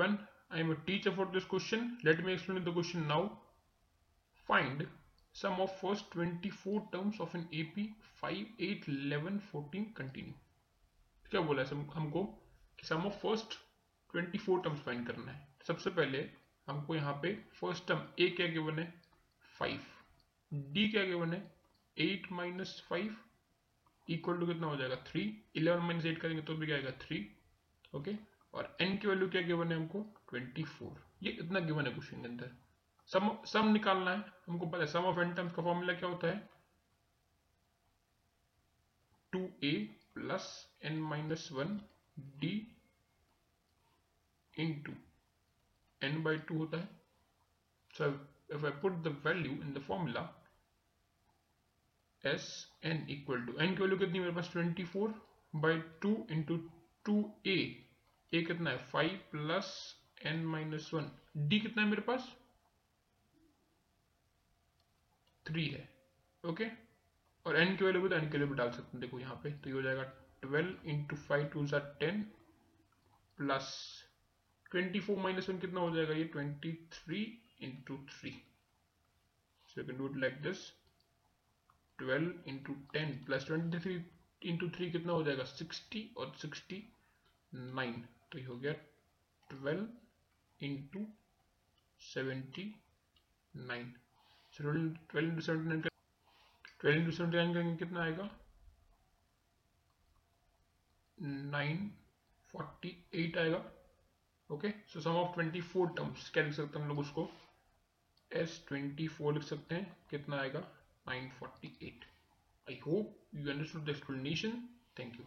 I am a teacher for this question. Let me explain the question now. Find sum of first 24 terms of an AP 5, 8, 11, 14 continue. क्या बोला है हमको? कि sum of first 24 terms find करना है। सबसे पहले हमको यहाँ पे फ़र्स्ट टर्म ए क्या गिवन है 5 डी क्या गिवन है 8 माइनस फाइव इक्वल टू कितना हो जाएगा? 3 11 माइनस एट करेंगे तो भी क्या आएगा? 3 ओके और एन की वैल्यू क्या गिवन है हमको? 24 ये इतना गिवन है क्वेश्चन के अंदर। सम सम निकालना है। हमको पता है सम ऑफ़ एन टर्म्स का फॉर्मूला क्या होता है? Two a plus n minus one d into n by two होता है। So if I put the value in the formula S n equal to n की वैल्यू कितनी मेरे पास? Twenty four by two into two a a कितना है? Five plus n minus one d कितना है मेरे पास? थ्री है. ओके और एन की वैल्यू भी तो एन की वैल्यू भी डाल सकते हैं। देखो यहाँ पे तो ये हो जाएगा twelve into five two jar ten plus twenty four minus one कितना हो जाएगा? ये twenty three into three so you can do it like this twelve into ten plus twenty three into three कितना हो जाएगा? सिक्सटी और sixty nine तो ये हो गया twelve into seventy nine twelve into seventy nine twelve into seventy nine करेंगे कितना आएगा? नाइन फोर्टी एट आएगा। Okay so sum of twenty four terms क्या लिख सकते हैं हम लोग उसको? एस ट्वेंटी फोर लिख सकते हैं। कितना आएगा? Nine forty eight I hope you understood the explanation thank you